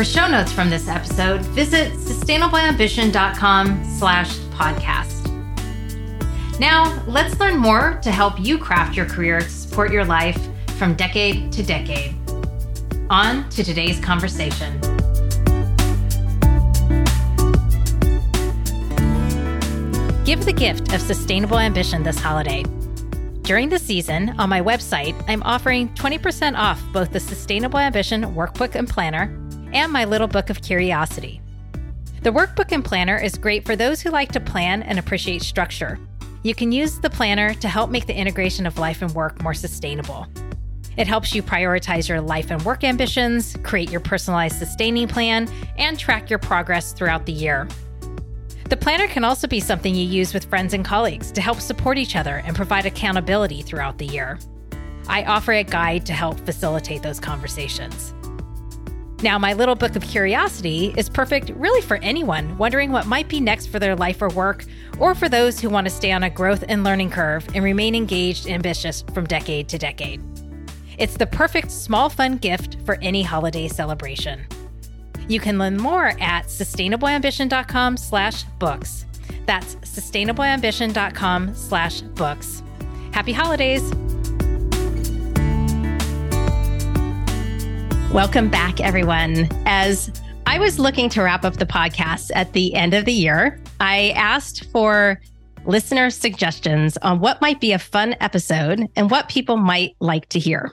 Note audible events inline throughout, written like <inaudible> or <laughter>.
For show notes from this episode, visit sustainableambition.com slash podcast. Now, let's learn more to help you craft your career to support your life from decade to decade. On to today's conversation. Give the gift of sustainable ambition this holiday. During the season, on my website, I'm offering 20% off both the Sustainable Ambition Workbook and Planner and my Little Book of Curiosity. The workbook and planner is great for those who like to plan and appreciate structure. You can use the planner to help make the integration of life and work more sustainable. It helps you prioritize your life and work ambitions, create your personalized sustaining plan, and track your progress throughout the year. The planner can also be something you use with friends and colleagues to help support each other and provide accountability throughout the year. I offer a guide to help facilitate those conversations. Now, my little book of curiosity is perfect really for anyone wondering what might be next for their life or work, or for those who want to stay on a growth and learning curve and remain engaged and ambitious from decade to decade. It's the perfect small fun gift for any holiday celebration. You can learn more at sustainableambition.com slash books. That's sustainableambition.com slash books. Happy holidays! Welcome back, everyone. As I was looking to wrap up the podcast at the end of the year, I asked for listener suggestions on what might be a fun episode and what people might like to hear.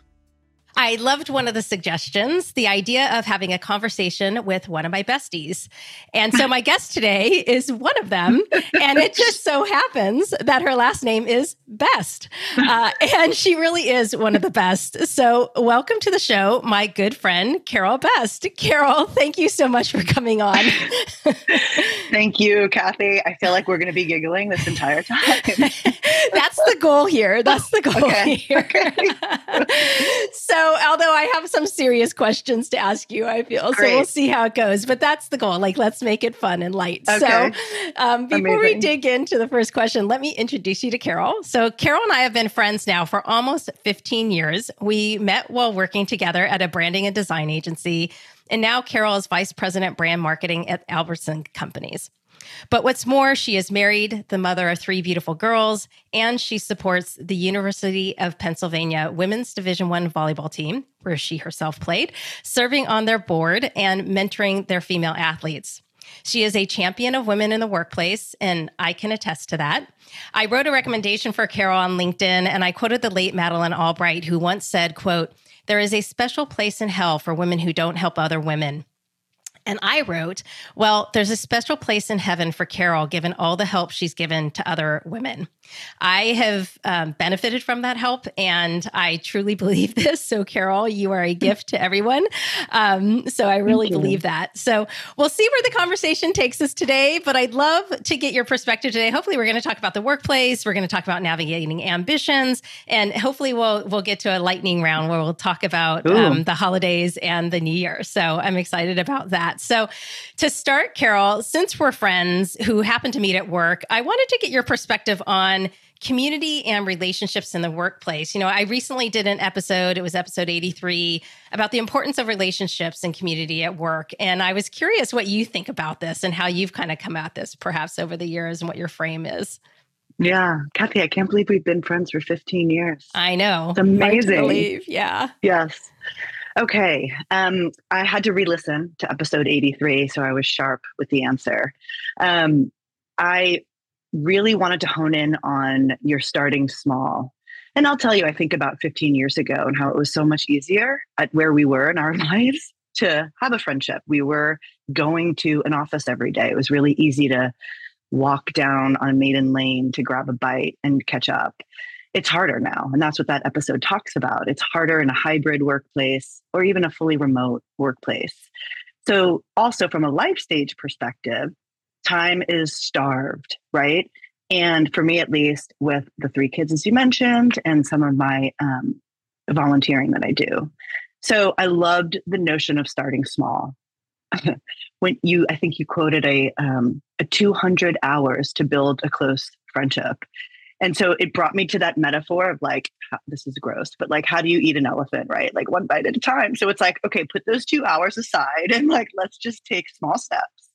I loved one of the suggestions, the idea of having a conversation with one of my besties. And so my guest today is one of them. And it just so happens that her last name is Best. Uh, and she really is one of the best. So welcome to the show, my good friend, Carol Best. Carol, thank you so much for coming on. <laughs> thank you, Kathy. I feel like we're going to be giggling this entire time. <laughs> That's the goal here. That's the goal okay. here. Okay. <laughs> so although I have some serious questions to ask you, I feel Great. so we'll see how it goes. But that's the goal. Like, let's make it fun and light. Okay. So, um, before Amazing. we dig into the first question, let me introduce you to Carol. So, Carol and I have been friends now for almost 15 years. We met while working together at a branding and design agency. And now Carol is vice president brand marketing at Albertson Companies. But what's more, she is married, the mother of three beautiful girls, and she supports the University of Pennsylvania women's Division 1 volleyball team, where she herself played, serving on their board and mentoring their female athletes. She is a champion of women in the workplace, and I can attest to that. I wrote a recommendation for Carol on LinkedIn, and I quoted the late Madeleine Albright, who once said, quote, there is a special place in hell for women who don't help other women. And I wrote, Well, there's a special place in heaven for Carol, given all the help she's given to other women. I have um, benefited from that help, and I truly <laughs> believe this. So, Carol, you are a gift to everyone. Um, so, I really believe that. So, we'll see where the conversation takes us today, but I'd love to get your perspective today. Hopefully, we're going to talk about the workplace, we're going to talk about navigating ambitions, and hopefully, we'll we'll get to a lightning round where we'll talk about um, the holidays and the new year. So, I'm excited about that. So, to start, Carol, since we're friends who happen to meet at work, I wanted to get your perspective on community and relationships in the workplace. You know, I recently did an episode, it was episode 83, about the importance of relationships and community at work. And I was curious what you think about this and how you've kind of come at this perhaps over the years and what your frame is. Yeah, Kathy, I can't believe we've been friends for 15 years. I know. It's amazing. Yeah. Yes. Okay. Um, I had to re listen to episode 83, so I was sharp with the answer. Um, I really wanted to hone in on your starting small. And I'll tell you, I think about 15 years ago and how it was so much easier at where we were in our <laughs> lives to have a friendship. We were going to an office every day. It was really easy to walk down on Maiden Lane to grab a bite and catch up it's harder now. And that's what that episode talks about. It's harder in a hybrid workplace or even a fully remote workplace. So, also from a life stage perspective, time is starved, right? And for me, at least, with the three kids, as you mentioned, and some of my um, volunteering that I do. So, I loved the notion of starting small. <laughs> when you, I think you quoted a, um, a 200 hours to build a close friendship. And so it brought me to that metaphor of like, this is gross, but like, how do you eat an elephant, right? Like one bite at a time. So it's like, okay, put those two hours aside <laughs> and like, let's just take small steps,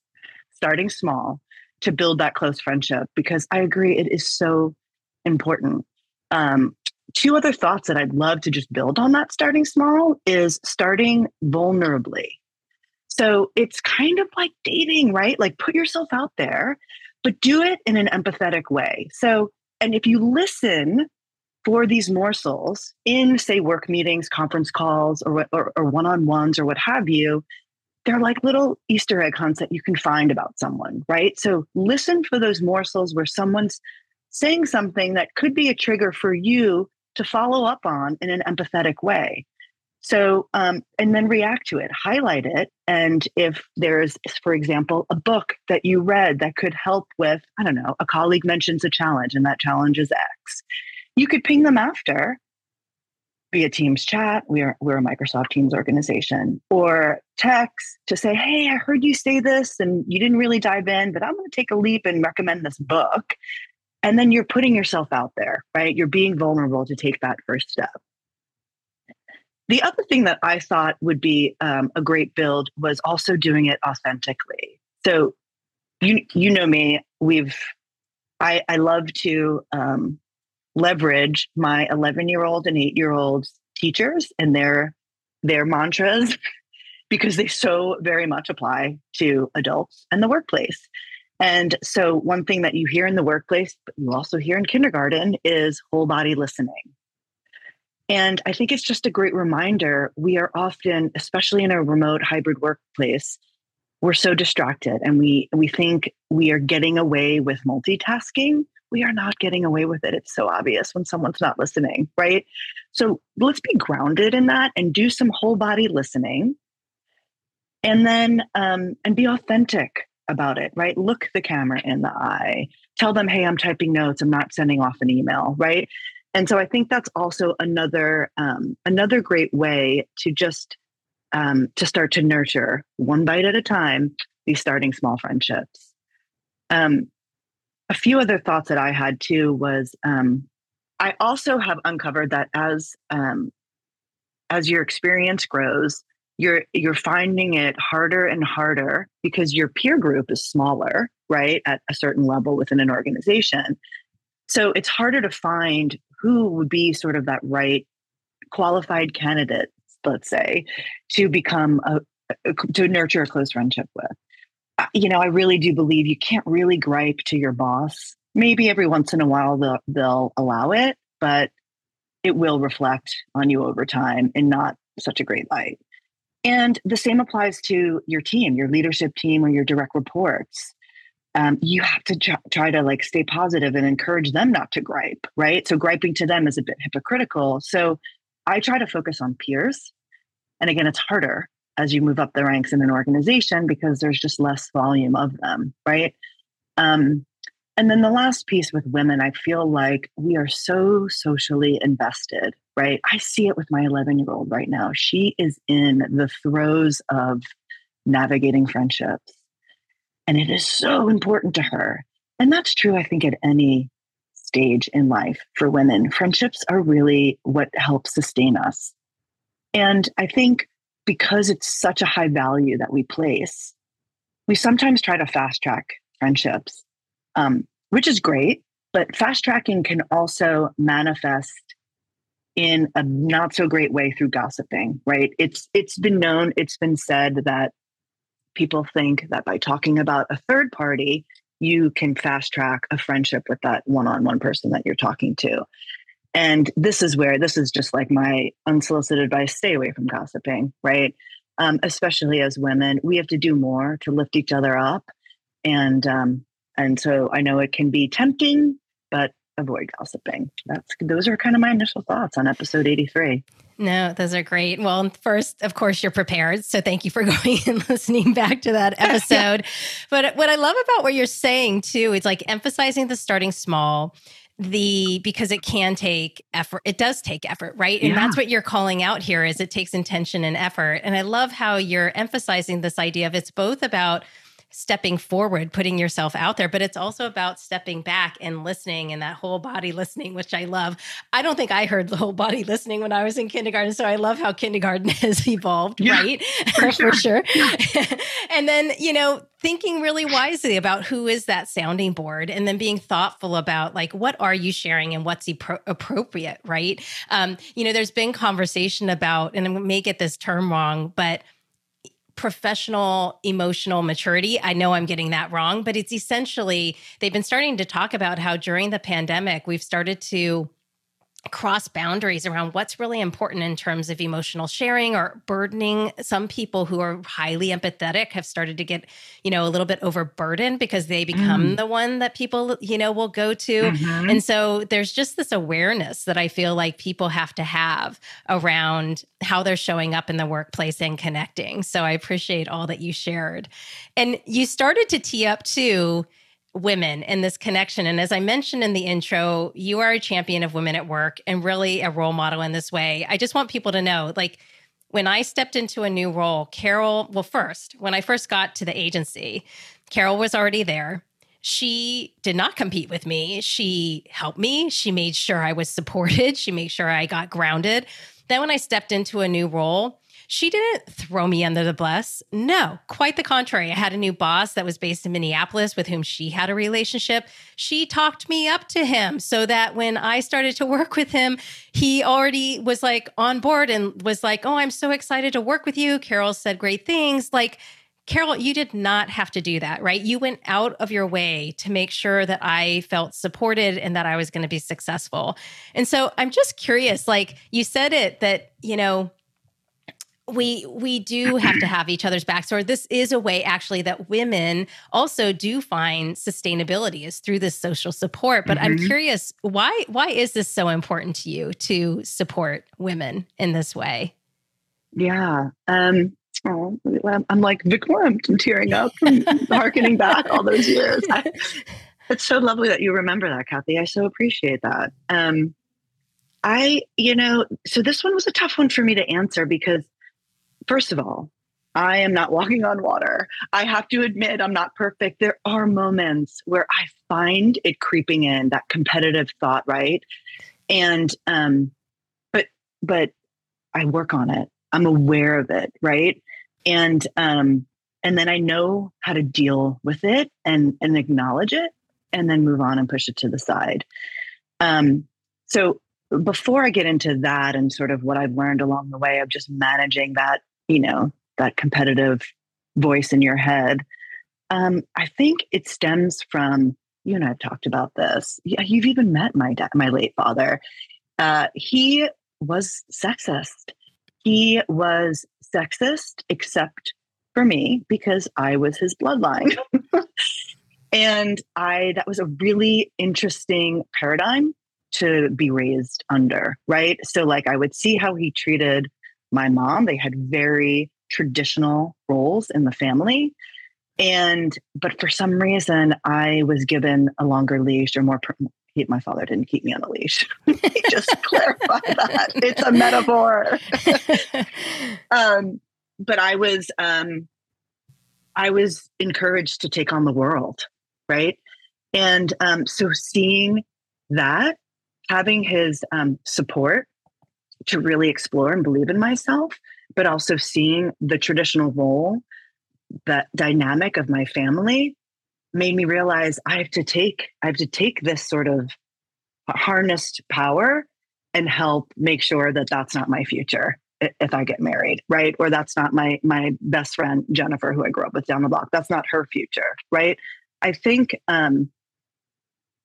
starting small to build that close friendship because I agree it is so important. Um, two other thoughts that I'd love to just build on that starting small is starting vulnerably. So it's kind of like dating, right? Like put yourself out there, but do it in an empathetic way. So and if you listen for these morsels in, say, work meetings, conference calls, or, or, or one-on-ones, or what have you, they're like little Easter egg hunts that you can find about someone, right? So listen for those morsels where someone's saying something that could be a trigger for you to follow up on in an empathetic way. So, um, and then react to it, highlight it. And if there's, for example, a book that you read that could help with, I don't know, a colleague mentions a challenge and that challenge is X, you could ping them after via Teams chat. We're, we're a Microsoft Teams organization or text to say, Hey, I heard you say this and you didn't really dive in, but I'm going to take a leap and recommend this book. And then you're putting yourself out there, right? You're being vulnerable to take that first step. The other thing that I thought would be um, a great build was also doing it authentically. So, you you know me, we've I I love to um, leverage my 11 year old and 8 year old teachers and their their mantras <laughs> because they so very much apply to adults and the workplace. And so, one thing that you hear in the workplace, but you also hear in kindergarten, is whole body listening. And I think it's just a great reminder. We are often, especially in a remote hybrid workplace, we're so distracted and we we think we are getting away with multitasking. We are not getting away with it. It's so obvious when someone's not listening, right? So let's be grounded in that and do some whole body listening. And then um, and be authentic about it, right? Look the camera in the eye. Tell them, hey, I'm typing notes. I'm not sending off an email, right? And so I think that's also another um, another great way to just um, to start to nurture one bite at a time these starting small friendships. Um, a few other thoughts that I had too was um, I also have uncovered that as um, as your experience grows, you're you're finding it harder and harder because your peer group is smaller, right, at a certain level within an organization. So it's harder to find who would be sort of that right qualified candidate, let's say, to become a, to nurture a close friendship with. You know, I really do believe you can't really gripe to your boss. Maybe every once in a while they'll, they'll allow it, but it will reflect on you over time in not such a great light. And the same applies to your team, your leadership team, or your direct reports um, you have to try, try to like stay positive and encourage them not to gripe, right? So griping to them is a bit hypocritical. So I try to focus on peers. And again, it's harder as you move up the ranks in an organization because there's just less volume of them, right? Um, and then the last piece with women, I feel like we are so socially invested, right? I see it with my 11 year old right now. She is in the throes of navigating friendships and it is so important to her. And that's true, I think, at any stage in life for women. Friendships are really what helps sustain us. And I think because it's such a high value that we place, we sometimes try to fast track friendships, um, which is great. But fast tracking can also manifest in a not so great way through gossiping, right? It's it's been known, it's been said that people think that by talking about a third party, you can fast track a friendship with that one on one person that you're talking to. And this is where this is just like my unsolicited advice stay away from gossiping, right? Um, especially as women, we have to do more to lift each other up. And um, and so I know it can be tempting, but avoid gossiping. That's those are kind of my initial thoughts on episode 83. No, those are great. Well, first, of course, you're prepared. So thank you for <laughs> going and listening back to that <laughs> episode. but what I love about what you're saying too is like emphasizing the starting small the because it can take effort it does take effort right and yeah. that's what you're calling out here is it takes intention and effort and i love how you're emphasizing this idea of it's both about stepping forward, putting yourself out there, but it's also about stepping back and listening and that whole body listening, which I love. I don't think I heard the whole body listening when I was in kindergarten. So I love how kindergarten <laughs> has evolved, yeah, right? For <laughs> sure. for sure. <laughs> and then, you know, thinking really wisely about who is that sounding board and then being thoughtful about like what are you sharing and what's appropriate right um, you know there's been conversation about and i may get this term wrong but professional emotional maturity. I know I'm getting that wrong, but it's essentially they've been starting to talk about how during the pandemic, we've started to cross boundaries around what's really important in terms of emotional sharing or burdening some people who are highly empathetic have started to get you know a little bit overburdened because they become mm. the one that people you know will go to mm-hmm. and so there's just this awareness that i feel like people have to have around how they're showing up in the workplace and connecting so i appreciate all that you shared and you started to tee up too women in this connection. And as I mentioned in the intro, you are a champion of women at work and really a role model in this way. I just want people to know like, when I stepped into a new role, Carol, well, first, when I first got to the agency, Carol was already there. She did not compete with me. She helped me. She made sure I was supported. She made sure I got grounded. Then, when I stepped into a new role, she didn't throw me under the bus. No, quite the contrary. I had a new boss that was based in Minneapolis with whom she had a relationship. She talked me up to him so that when I started to work with him, he already was like on board and was like, Oh, I'm so excited to work with you. Carol said great things. Like, Carol, you did not have to do that, right? You went out of your way to make sure that I felt supported and that I was going to be successful. And so I'm just curious, like you said it that, you know, we we do have to have each other's backs or this is a way actually that women also do find sustainability is through this social support. But mm-hmm. i'm curious why why is this so important to you to support women in this way? Yeah um oh, i'm like victoriamed i'm tearing up <laughs> harkening back all those years. I, <laughs> it's so lovely that you remember that kathy. I so appreciate that. Um I, you know, so this one was a tough one for me to answer because first of all, I am not walking on water. I have to admit, I'm not perfect. There are moments where I find it creeping in that competitive thought, right? And, um, but, but I work on it. I'm aware of it, right? And, um, and then I know how to deal with it and and acknowledge it, and then move on and push it to the side. Um, so before I get into that and sort of what I've learned along the way of just managing that you know, that competitive voice in your head. Um, I think it stems from you and I've talked about this. You've even met my my late father. Uh, he was sexist. He was sexist, except for me because I was his bloodline. <laughs> and I that was a really interesting paradigm to be raised under, right? So like I would see how he treated my mom. They had very traditional roles in the family. And, but for some reason, I was given a longer leash or more. he, my father didn't keep me on a leash. <laughs> just <laughs> clarify that it's a metaphor. <laughs> um, but I was, um, I was encouraged to take on the world, right? And um, so seeing that, having his um, support, to really explore and believe in myself, but also seeing the traditional role, the dynamic of my family made me realize I have to take I have to take this sort of harnessed power and help make sure that that's not my future if I get married, right? Or that's not my my best friend Jennifer who I grew up with down the block. That's not her future, right? I think um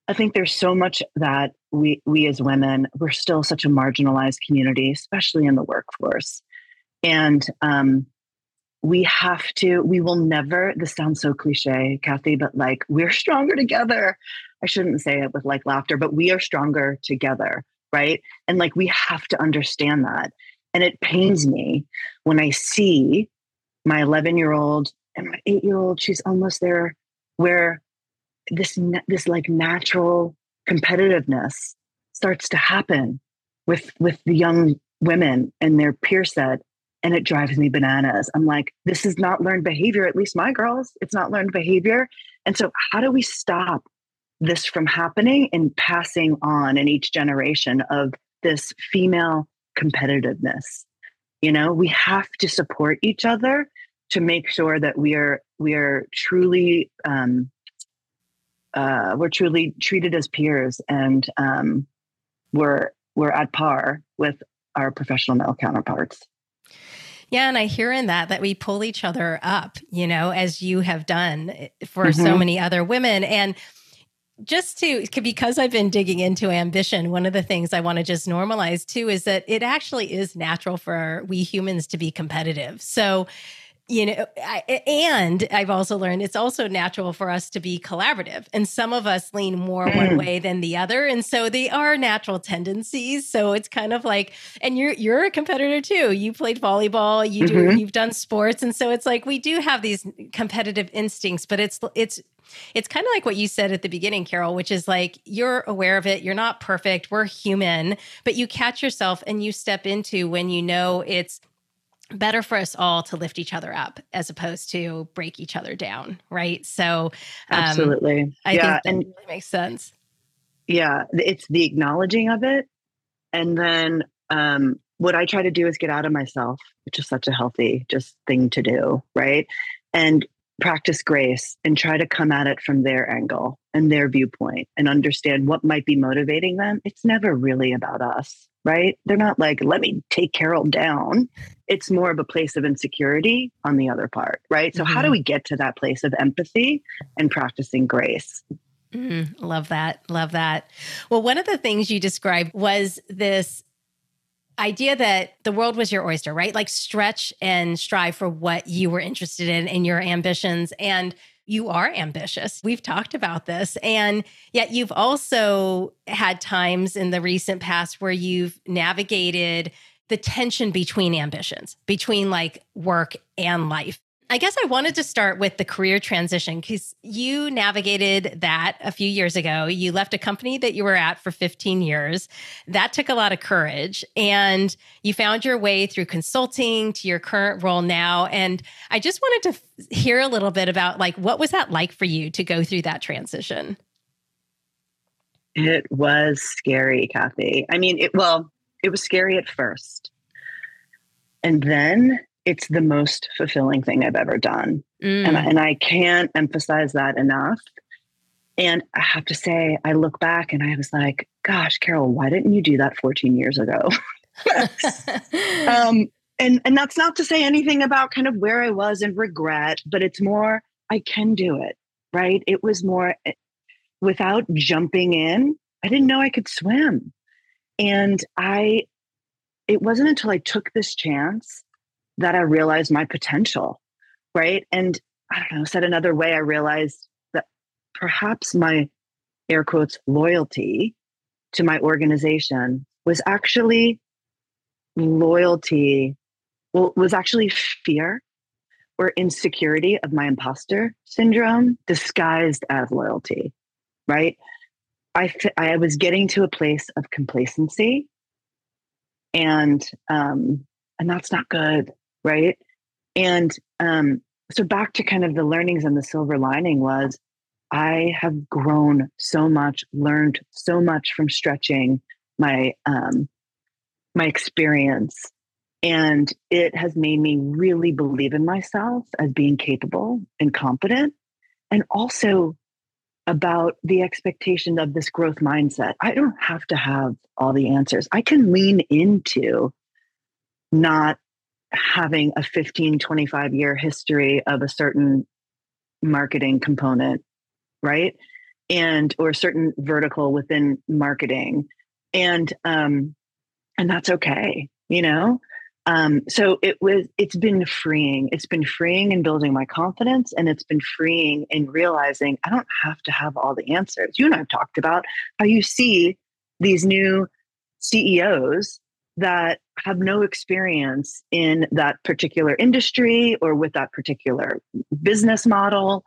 I think there's so much that we we as women we're still such a marginalized community, especially in the workforce, and um, we have to, we will never, this sounds so cliche, Kathy, but like we're stronger together. I shouldn't say it with like laughter, but we are stronger together, right? And like we have to understand that. And it pains me when I see my 11 year old and my eight year old, she's almost there, where this, this like natural competitiveness starts to happen with, with the young women and their peer set and it drives me bananas. I'm like, this is not learned behavior, at least my girls, it's not learned behavior. And so, how do we stop this from happening and passing on in each generation of this female competitiveness? You know, we have to support each other to make sure that we are we are truly um, uh, we're truly treated as peers and um, we're we're at par with our professional male counterparts. Yeah, and I hear in that that we pull each other up, you know, as you have done eh, for mm-hmm. so many other women. And just to because I've been digging into ambition, one of the things I want to just normalize too is that it actually is natural for we humans to be competitive. So you know I, and i've also learned it's also natural for us to be collaborative and some of us lean more mm. one way than the other and so they are natural tendencies so it's kind of like and you're you're a competitor too you played volleyball you mm-hmm. do you've done sports and so it's like we do have these competitive instincts but it's it's it's kind of like what you said at the beginning, Carol, which is like you're aware of it. You're not perfect. We're human, but you catch yourself and you step into when you know it's better for us all to lift each other up as opposed to break each other down right? So um, absolutely. I yeah, think that and really makes sense. Yeah it's the acknowledging of it and then um, what i try to do is get out of myself which is such a healthy just thing to do right? And practice grace and try to come at it from their angle and their viewpoint and understand what might be motivating them. It's never really about us right? They're not like, let me take Carol down. It's more of a place of insecurity on the other part, right? So, mm-hmm. how do mm-hmm. we get to that place of empathy and practicing grace? Mm, love that. Love that. Well, one of the things you described was this idea that the world was your oyster, right? Like stretch and strive for what you were interested in and your ambitions. And you are ambitious. We've talked about this. And yet you've also had times in the recent past where you've navigated the tension between ambitions, between like work and life. I guess I wanted to start with the career transition because you navigated that a few years ago. You left a company that you were at for 15 years. That took a lot of courage. And you found your way through consulting to your current role now. And I just wanted to hear a little bit about like what was that like for you to go through that transition? It was scary, Kathy. I mean, it well, it was scary at first. And then it's the most fulfilling thing I've ever done. Mm. And, and I can't emphasize that enough. And I have to say, I look back and I was like, gosh, Carol, why didn't you do that 14 years ago? <laughs> <laughs> um, and, and that's not to say anything about kind of where I was and regret, but it's more, I can do it, right? It was more eh, without jumping in, I didn't know I could swim. And I, it wasn't until I took this chance that I realized my potential, right? And I don't know, said another way, I realized that perhaps my air quotes loyalty to my organization was actually loyalty, well, was actually fear or insecurity of my imposter syndrome disguised as loyalty, right? I, I was getting to a place of complacency and um, and that's not good right? And um, so back to kind of the learnings and the silver lining was i have grown so much learned so much from stretching my um, my experience. And it has made me really believe in myself as being capable and competent and also about the expectation of this growth mindset. I don't have to have all the answers. I can lean into not having a 15, 25 year history of a certain marketing component, right? And or a certain vertical within marketing. And um, and that's okay, you know. um, so it was it's been freeing it's been freeing in building my confidence and it's been freeing in realizing i don't have to have all the answers you and i've talked about how you see these new ceos that have no experience in that particular industry or with that particular business model.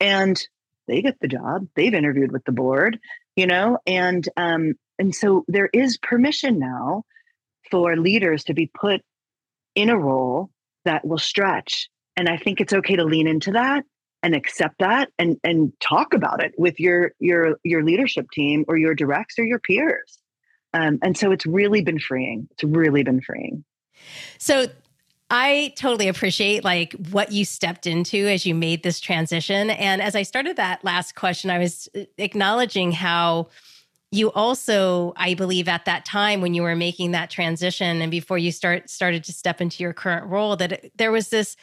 And they get the job. They've interviewed with the board you know? And um and so there is permission now for leaders to be put in a role that will stretch. And i think it's okay to lean into that and accept that and and talk about it with your your your leadership team or your directs or your peers um, and so it's really been freeing it's really been freeing so I totally appreciate like what you stepped into as you made this transition. And as I started that last question, I was uh, acknowledging how you also, I believe at that time when you were making that transition and before you start started to step into your current role, that there was this,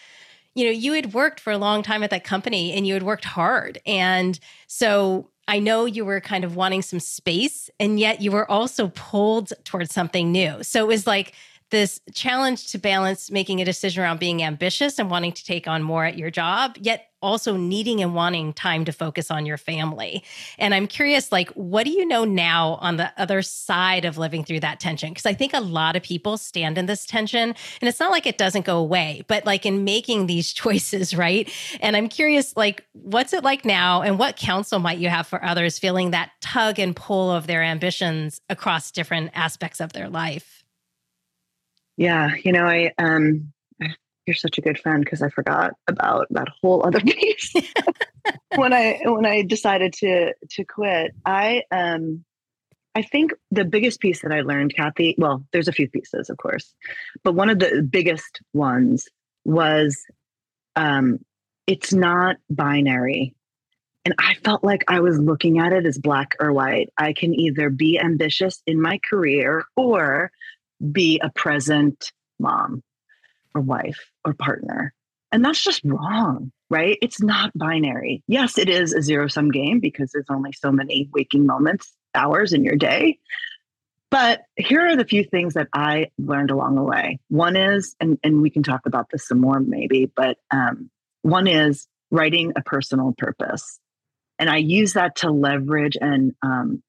you know, you had worked for a long time at that company and you had worked hard. And so I know you were kind of wanting some space and yet you were also pulled towards something new. So it was like this challenge to balance making a decision around being ambitious and wanting to take on more at your job, yet also needing and wanting time to focus on your family. And I'm curious, like, what do you know now on the other side of living through that tension? Because I think a lot of people stand in this tension and it's not like it doesn't go away, but like in making these <laughs> choices, right? And I'm curious, like, what's it like now and what counsel might you have for others feeling that tug and pull of their ambitions across different aspects of their life? Yeah, you know, I um you're such a good friend because I forgot about that whole other <laughs> piece. when I when I decided to to quit, I um I think the biggest piece that I learned, Kathy, well, there's a few pieces, of course, but one of the biggest ones was um it's not binary. And I felt like I was looking at it as black or white. I can either be ambitious in my career or be a present mom or wife or partner. And that's just wrong, right? It's not binary. Yes, it is a zero sum game because there's only so many waking moments, hours in your day. But here are the few things that I learned along the way. One is, and, and we can talk about this some more maybe, but um, one is writing a personal purpose. And I use that to leverage and um,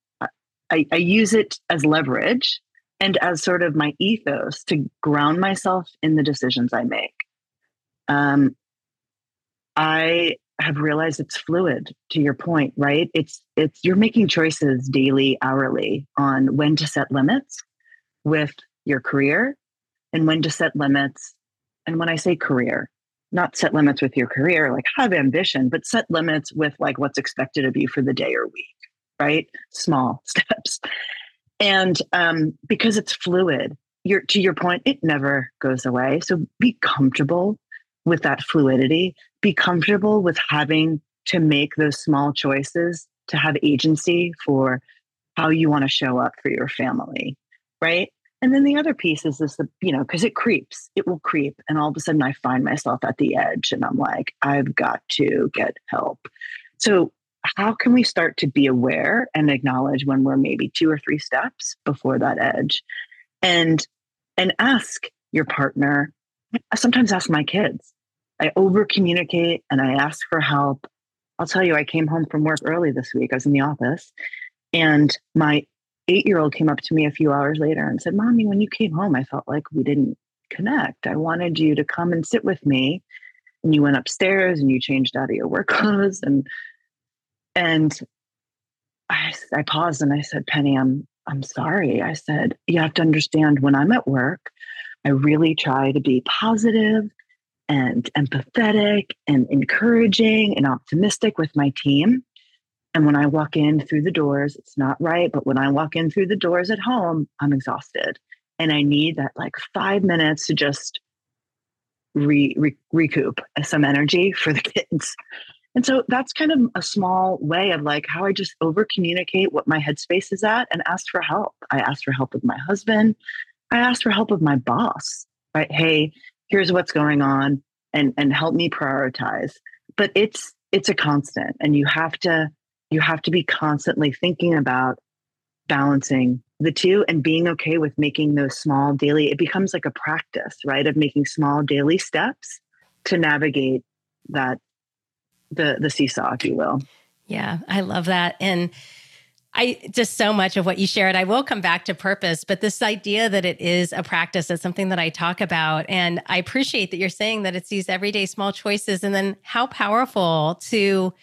I, I use it as leverage and as sort of my ethos to ground myself in the decisions I make. Um, I have realized it's fluid to your point, right? It's it's you're making choices daily, hourly on when to set limits with your career and when to set limits. And when I say career, not set limits with your career, like have ambition, but set limits with like what's expected of you for the day or week, right? Small <laughs> steps. And um, because it's fluid, you're, to your point, it never goes away. So be comfortable with that fluidity. Be comfortable with having to make those small choices to have agency for how you want to show up for your family, right? And then the other piece is this, you know, because it creeps, it will creep. And all of a sudden I find myself at the edge and I'm like, I've got to get help. So how can we start to be aware and acknowledge when we're maybe two or three steps before that edge? And and ask your partner i sometimes ask my kids. I over communicate and i ask for help. I'll tell you i came home from work early this week. I was in the office and my eight year old came up to me a few hours later and said mommy when you came home i felt like we didn't connect. I wanted you to come and sit with me. And you went upstairs and you changed out of your work <laughs> clothes and and I, I paused and I said, Penny, I'm I'm sorry. I said, you have to understand when I'm at work, I really try to be positive and empathetic and encouraging and optimistic with my team. And when I walk in through the doors, it's not right. But when I walk in through the doors at home, I'm exhausted. And I need that like five minutes to just re, re, recoup some energy for the <laughs> kids. And so that's kind of a small way of like how I just over communicate what my headspace is at and ask for help. I asked for help with my husband. I asked for help with my boss, right? Hey, here's what's going on and and help me prioritize. But it's it's a constant and you have to you have to be constantly thinking about balancing the two and being okay with making those small daily it becomes like a practice right of making small daily steps to navigate that the the seesaw if you will yeah i love that and I just so much of what you shared. I will come back to purpose, but this idea that it is a practice is something that I talk about. And I appreciate that you're saying that it's these everyday small choices and then how powerful to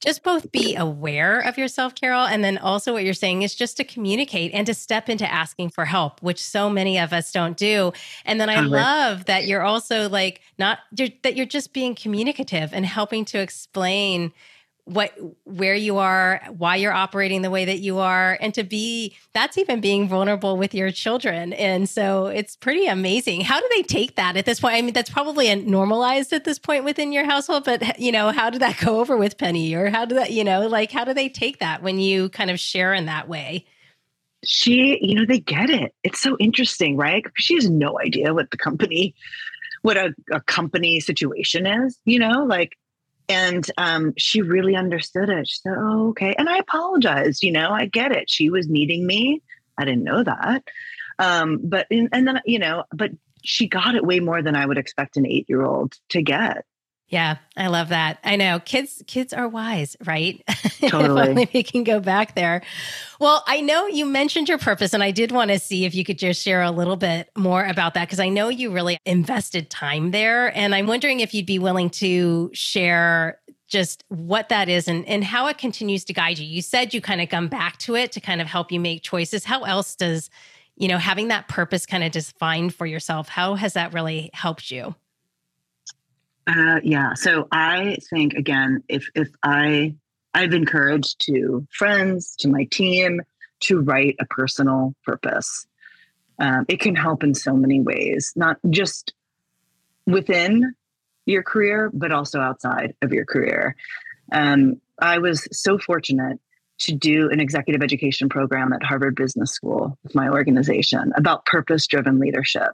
just both be aware of yourself, Carol, and then also what you're saying is just to communicate and to step into asking for help, which so many of us don't do. And then I mm-hmm. love that you're also like not you're, that you're just being communicative and helping to explain what where you are why you're operating the way that you are and to be that's even being vulnerable with your children. And so it's pretty amazing. How do they take that at this point? I mean that's probably normalized at this point within your household but you know how did that <laughs> go over with penny? Or how did that you know like how do they take that when you kind of share in that way? She you know they get it. It's so interesting right? She has no idea what the company what a, a company situation is you know? Like and um, she really understood it. She said, "Oh, okay." And I apologized. You know, I get it. She was needing me. I didn't know that. Um, but in, and then you know, but she got it way more than I would expect an eight-year-old to get. Yeah, I love that. I know kids kids are wise, right? <laughs> Totally. if only we can go back there. Well, I know you mentioned your purpose and I did want to see if you could just share a little bit more about that because I know you really invested time there and I'm wondering if you'd be willing to share just what that is and, and how it continues to guide you. You said you kind of come back to it to kind of help you make choices. How else does, you know, having that purpose kind of defined for yourself, how has that really helped you? Uh, yeah. So I think again, if if I I've encouraged to friends, to my team, to write a personal purpose. Um, it can help in so many ways, not just within your career, but also outside of your career. Um, I was so fortunate to do an executive education program at Harvard Business School with my organization about purpose driven leadership.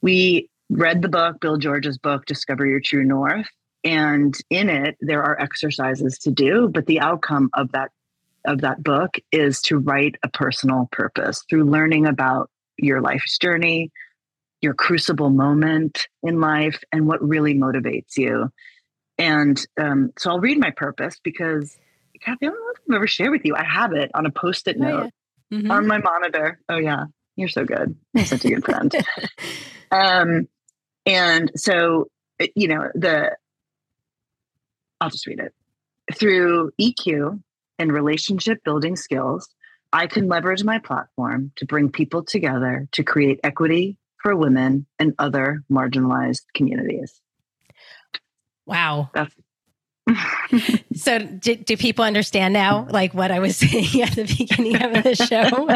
We read the book, Bill George's book, Discover Your True North. And in it, there are exercises to do, but the outcome of that of that book is to write a personal purpose through learning about your life's journey, your crucible moment in life, and what really motivates you. And um, so I'll read my purpose because, Kathy, I don't know if I've ever shared with you. I have it on a post-it oh, note yeah. mm-hmm. on my monitor. Oh yeah, you're so good. You're such a good friend. <laughs> um, and so, eh, you know, the, I'll just read it. Through EQ and relationship building skills, I can leverage my platform to bring people together to create equity for women and other marginalized communities. Wow. That's so do, do, people understand now like what i was <laughs> saying at the beginning of the show?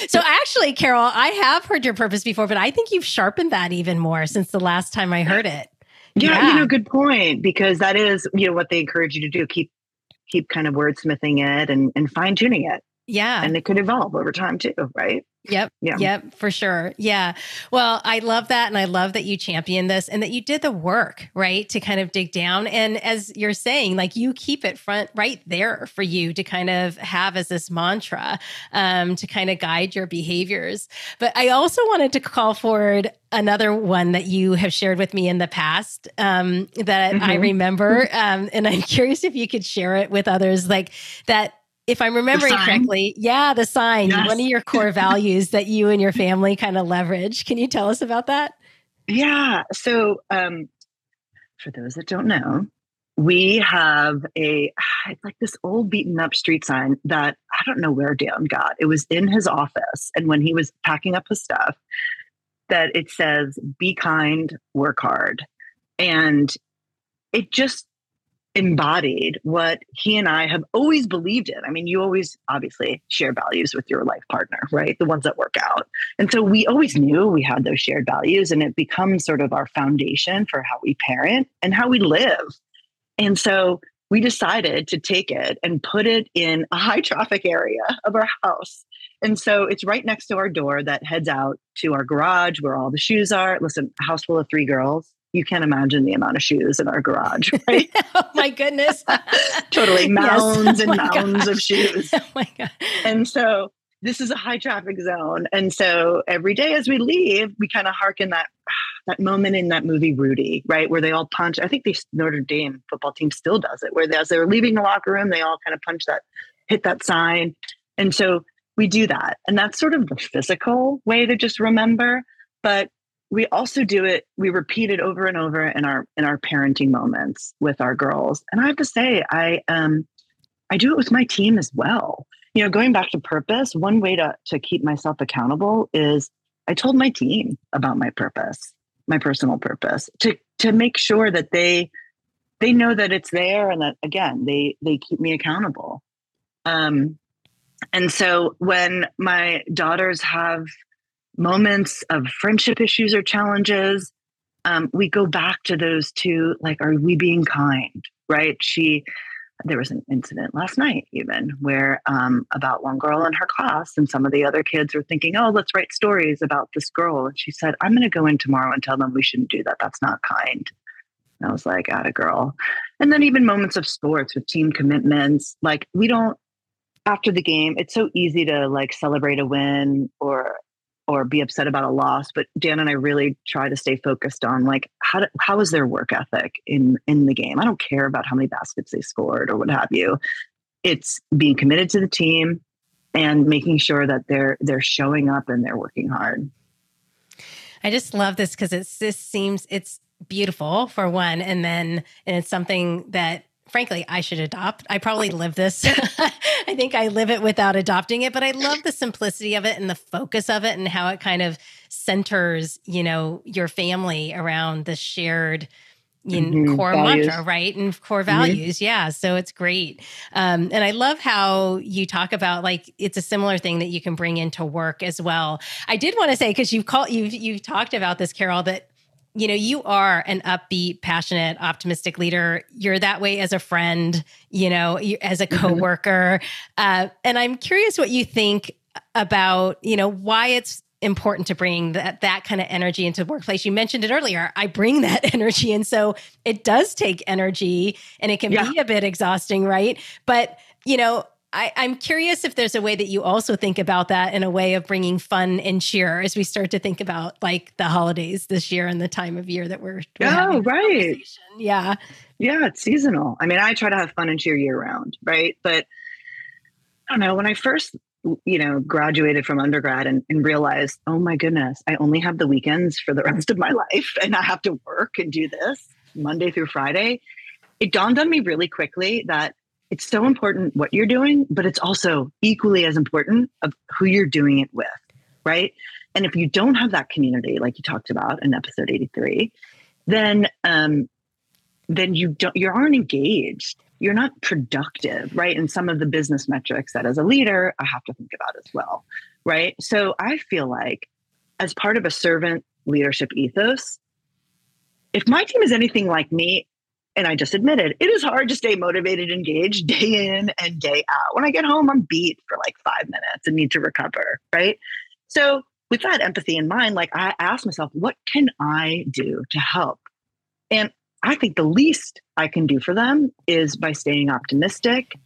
<laughs> So actually carol i have heard your purpose before but i think you've sharpened that even more since the last time i heard it. Yeah, yeah. you know good point because that is you know what they encourage you to do keep keep kind of wordsmithing it and, and fine-tuning it yeah and it could evolve over time too right Yep. Yeah. Yep. For sure. Yeah. Well, I love that. And I love that you champion this and that you did the work, right? To kind of dig down. And as you're saying, like you keep it front right there for you to kind of have as this mantra um, to kind of guide your behaviors. But I also wanted to call forward another one that you have shared with me in the past um, that mm-hmm. I remember. Um, and I'm <laughs> curious if you could share it with others, like that if I'm remembering correctly, yeah, the sign, yes. one of your core <laughs> values that you and your family kind of leverage. Can you tell us about that? Yeah. So, um, for those that don't know, we have a <sighs> it's like this old beaten up street sign that I don't know where Dan got. It was in his office, and when he was packing up his stuff, that it says "Be kind, work hard," and it just embodied what he and I have always believed in. I mean, you always obviously share values with your life partner, right? The ones that work out. And so we always knew we had those shared values, and it becomes sort of our foundation for how we parent and how we live. And so we decided to take it and put it in a high traffic area of our house. And so it's right next to our door that heads out to our garage where all the shoes are. Listen, house full of three girls you can't imagine the amount of shoes in our garage, <laughs> right? <laughs> oh my goodness. <laughs> totally mounds yes. oh and mounds gosh. of shoes. Oh my God. And so this is a high traffic zone. And so every day as we leave, we kind of harken that <sighs> that moment in that movie Rudy, right? Where they all punch. I think the Notre Dame football team still does it, where they, as they're leaving the locker room, they all kind of punch that, hit that sign. And so we do that. And that's sort of the physical way to just remember. But we also do it we repeat it over and over in our in our parenting moments with our girls. And i have to say i um i do it with my team as well. You know going back to purpose one way to to keep myself accountable is i told my team about my purpose my personal purpose to to make sure that they they know that it's there and that again they they keep me accountable. Um and so when my daughters have moments of friendship issues or challenges, um, we go back to those two like, are we being kind? Right? She, there was an incident last night, even where um, about one girl in her class, and some of the other kids were thinking, oh, let's write stories about this girl. And she said, I'm going to go in tomorrow and tell them we shouldn't do that. That's not kind. And I was like, at a girl. And then even moments of sports with team commitments, like we don't after the game, it's so easy to like celebrate a win or or be upset about a loss but dan and i really try to stay focused on like how to, how is their work ethic in in the game? I don't care about how many baskets they scored or what have you. It's being committed to the team and making sure that they're they're showing up and they're working hard. I just love this because it's this seems it's beautiful for one and then and it's something that frankly, I should adopt. I probably live this. <laughs> I think I live it without adopting it, but I love the simplicity of it and the focus of it and how it kind of centers, you know, your family around the shared you mm-hmm. core values. mantra, right? And core mm-hmm. values. Mm-hmm. Yeah. So it's great. Um, and I love how you talk about like it's a similar thing that you can bring into work as well. I did want to say, because you've called you've you've talked about this, Carol, that you know, you are an upbeat, passionate, optimistic leader. You're that way as a friend, you know, as a mm-hmm. coworker. Mm-hmm. Uh, and I'm curious what you think about, you know, why it's important to bring that that kind of energy into the workplace. You mentioned it earlier. I bring <laughs> that energy, and so it does take energy, and it can yeah. be a bit exhausting, right? But you know, I, am curious if there's a way that you also think about that in a way of bringing fun and cheer as we start to think about like the holidays this year and the time of year that we're, we're oh right. yeah. Yeah it's seasonal. I mean i try to have fun and cheer year round right? But i don't know when i first you know graduated from undergrad and, and realized oh my goodness i only have the weekends for the rest of my <laughs> life and i have to work and do this monday through friday it dawned on me really quickly that it's so important what you're doing, but it's also equally as important of who you're doing it with, right? And if you don't have that community, like you talked about in episode 83, then um, then you don't you aren't engaged. You're not productive, right? And some of the business metrics that as a leader I have to think about as well, right? So I feel like as part of a servant leadership ethos, if my team is anything like me, and I just admitted it is hard to stay motivated, engaged day in and day out. When I get home, I'm beat for like five minutes and need to recover. Right. So, with that empathy in mind, like I asked myself, what can I do to help? And I think the least I can do for them is by staying optimistic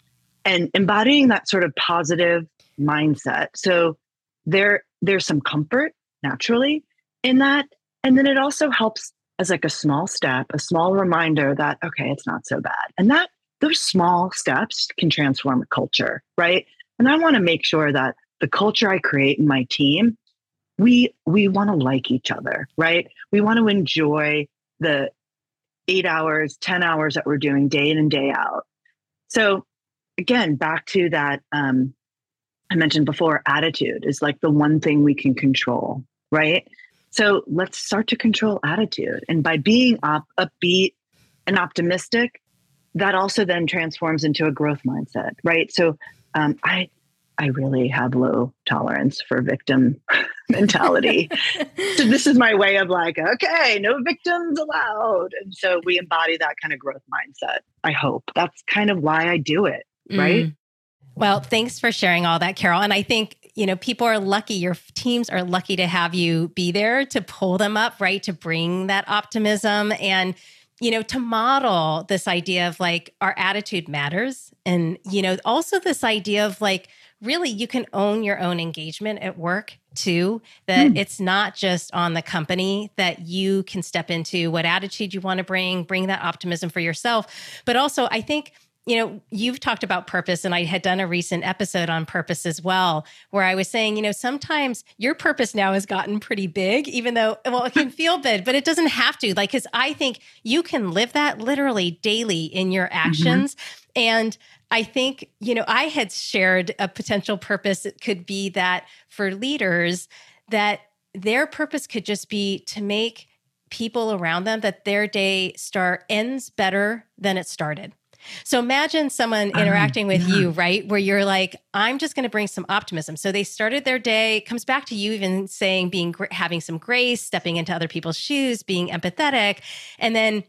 and embodying that sort of positive mindset. So there there's some comfort naturally in that and then it also helps as like a small step, a small reminder that, okay, it's not so bad. And that those small steps can transform a culture, right? And I want to make sure that the culture I create in my team, we we want to like each other, right? We want to enjoy the eight hours, 10 hours that we're doing day in and day out. So again, back to that um, I mentioned before, attitude is like the one thing we can control, right? So let's start to control attitude. And by being up, upbeat and optimistic, that also then transforms into a growth mindset, right? So um, I I really have low tolerance for victim <laughs> mentality. so <laughs> this is my way of like, okay, no victims allowed. And so we embody that kind of growth mindset. I hope that's kind of why I do it, right? Mm. Well, thanks for sharing all that, Carol. And I think you know, people are lucky, your teams are lucky to have you be there to pull them up, right? To bring that optimism and, you know, to model this idea of like our attitude matters. And, you know, also this idea of like, really, you can own your own engagement at work too, that mm. it's not just on the company that you can step into what attitude you want to bring, bring that optimism for yourself. But also, I think you know, you've talked about purpose, and I had done a recent episode on purpose as well, where I was saying, you know, sometimes your purpose now has gotten pretty big, even though, well, it can <laughs> feel big, but it doesn't have to. Like, because I think you can live that literally daily in your mm-hmm. actions. Mm-hmm. And I think, you know, I had shared a potential purpose. It could be that for leaders, that their purpose could just be to make people around them that their day start ends better than it started so imagine someone um, interacting with yeah. you, right? Where you're like, I'm just going to bring some optimism. So they started their day, comes back to you even saying being having some grace, stepping into other people's shoes, being empathetic, and then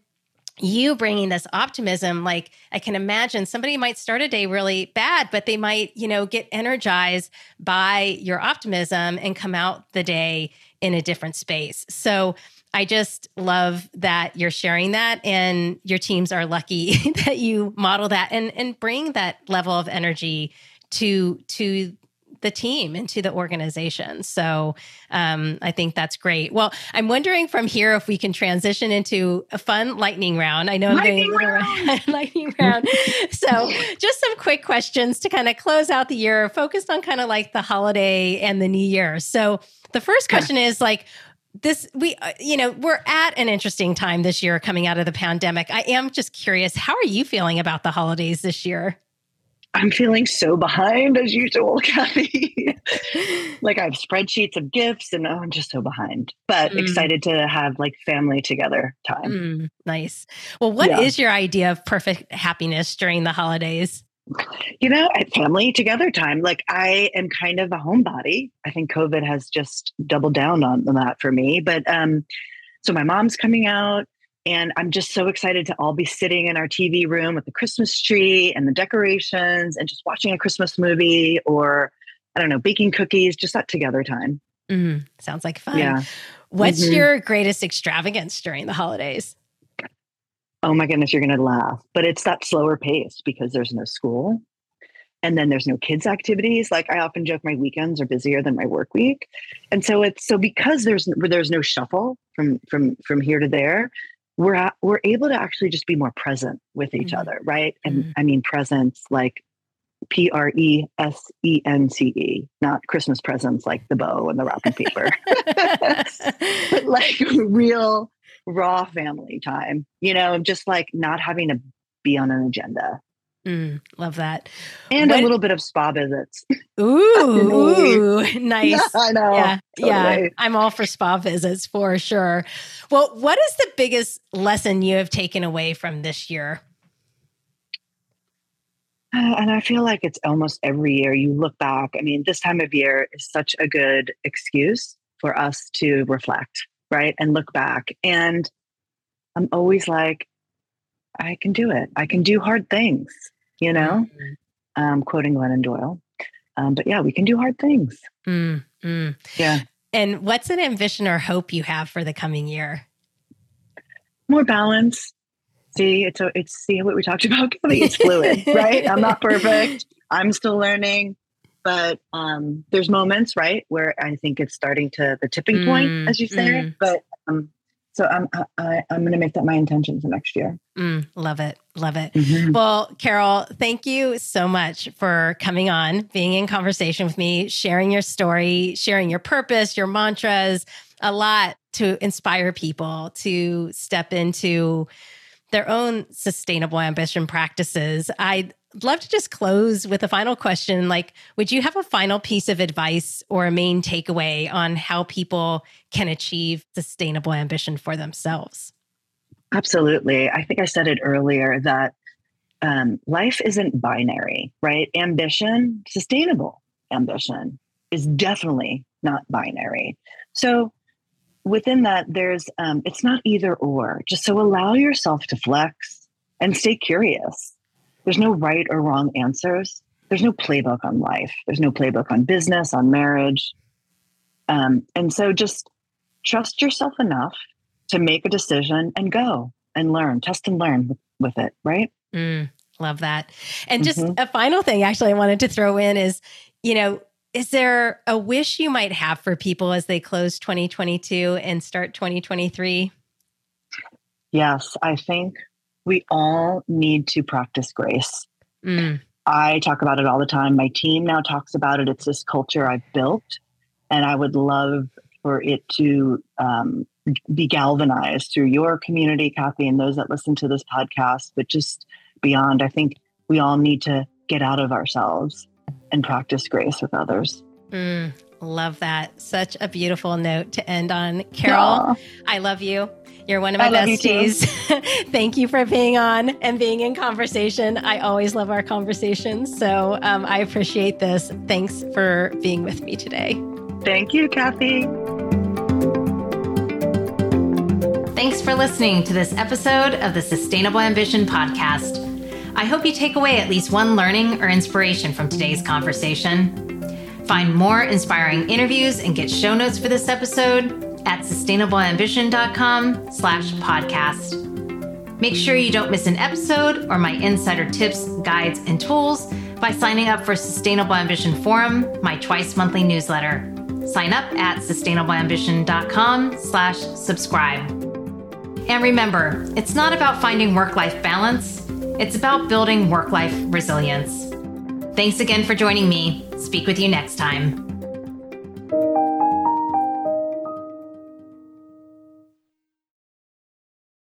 you bringing this optimism like i can imagine somebody might start a day really bad but they might you know get energized by your optimism and come out the day in a different space so I just love that you're sharing that and your teams are lucky <laughs> that you model that and and bring that level of energy to to the team and to the organization. So um, I think that's great. Well, I'm wondering from here if we can transition into a fun lightning round. I know I'm lightning doing round. <laughs> lightning round. so just some quick questions to kind of close out the year, focused on kind of like the holiday and the new year. So the first question is like, this we uh, you know we're at an interesting time this year coming out of the pandemic. I am just curious how are you feeling about the holidays this year? I'm feeling so behind as usual <laughs> kathy. Like i have spreadsheets of gifts and oh, i'm just so behind but mm. excited to have like family together time. Mm, nice. Well what yeah. is your idea of perfect happiness during the holidays you know, at family together time. Like I am kind of a homebody. I think COVID has just doubled down on that for me. But um, so my mom's coming out, and I'm just so excited to all be sitting in our TV room with the Christmas tree and the decorations and just watching a Christmas movie or I don't know, baking cookies, just that together time. Mm, sounds like fun. Yeah. What's mm-hmm. your greatest extravagance during the holidays? Oh my goodness, you're going to laugh. But it's that slower pace because there's no school and then there's no kids activities like i often joke my weekends are busier than my work week and so it's so because there's there's no shuffle from from from here to there we're at, we're able to actually just be more present with each mm-hmm. other right and mm-hmm. i mean presence like P R E S E N C E, not Christmas presents like the bow and the wrapping paper, <laughs> but like <laughs> real raw family time, you know, just like not having to be on an agenda. Mm, love that. And what? a little bit of spa visits. <laughs> Ooh, <laughs> nice. Yeah, I know. Yeah, totally. yeah. I'm all for spa visits for sure. Well, what is the biggest lesson you have taken away from this year? Uh, and I feel like it's almost every year you look back. I mean, this time of year is such a good excuse for us to reflect right? And look back. And I'm always like, I can do it. I can do hard things, you know? Mm-hmm. Um, quoting Glennon Doyle. Um, but yeah, we can do hard things. Mm, mm. Yeah. And what's an ambition or hope you have for the coming year? More balance. See, it's a, it's see what we talked <laughs> about. It's fluid, right? I'm not perfect. <laughs> I'm still learning but um, there's moments right where i think it's starting to the tipping point mm, as you say mm. but um, so i'm I, i'm going to make that my intention for next year mm, love it love it mm-hmm. well carol thank you so much for coming on being in conversation with me sharing your story sharing your purpose your mantras a lot to inspire people to step into their own sustainable ambition practices. I'd love to just close with a final question. Like, would you have a final piece of advice or a main takeaway on how people can achieve sustainable ambition for themselves? Absolutely. I think I said it earlier that um, life isn't binary, right? Ambition, sustainable ambition, is definitely not binary. So within that, there's um, it's not either or. Just so allow yourself to flex and stay curious there's no right or wrong answers. there's no playbook on life. There's no playbook on business, on marriage. Um, and so just trust yourself enough to make a decision and go and learn, test and learn with, with it, right? Mm, love that. And just mm-hmm. a final thing, actually, I wanted to throw in is, you know, is there a wish you might have for people as they close 2022 and start 2023? Yes, I think we all need to practice grace. Mm. I talk about it all the time. My team now talks about it. It's this culture I've built, and I would love for it to um, be galvanized through your community, Kathy, and those that listen to this podcast, but just beyond. I think we all need to get out of ourselves and practice grace with others. Mm, love that. Such a beautiful note to end on. Carol, Aww. I love you. You're one of my I besties. You <laughs> Thank you for being on and being in conversation. I always love our conversations. So um, I appreciate this. Thanks for being with me today. Thank you, Kathy. Thanks for listening to this episode of the Sustainable Ambition Podcast. I hope you take away at least one learning or inspiration from today's conversation. Find more inspiring interviews and get show notes for this episode at sustainableambition.com slash podcast. Make sure you don't miss an episode or my insider tips, guides, and tools by signing up for Sustainable Ambition Forum, my twice monthly newsletter. Sign up at sustainableambition.com slash subscribe. And remember, it's not about finding work-life balance, it's about building work-life resilience. Thanks again for joining me. Speak with you next time.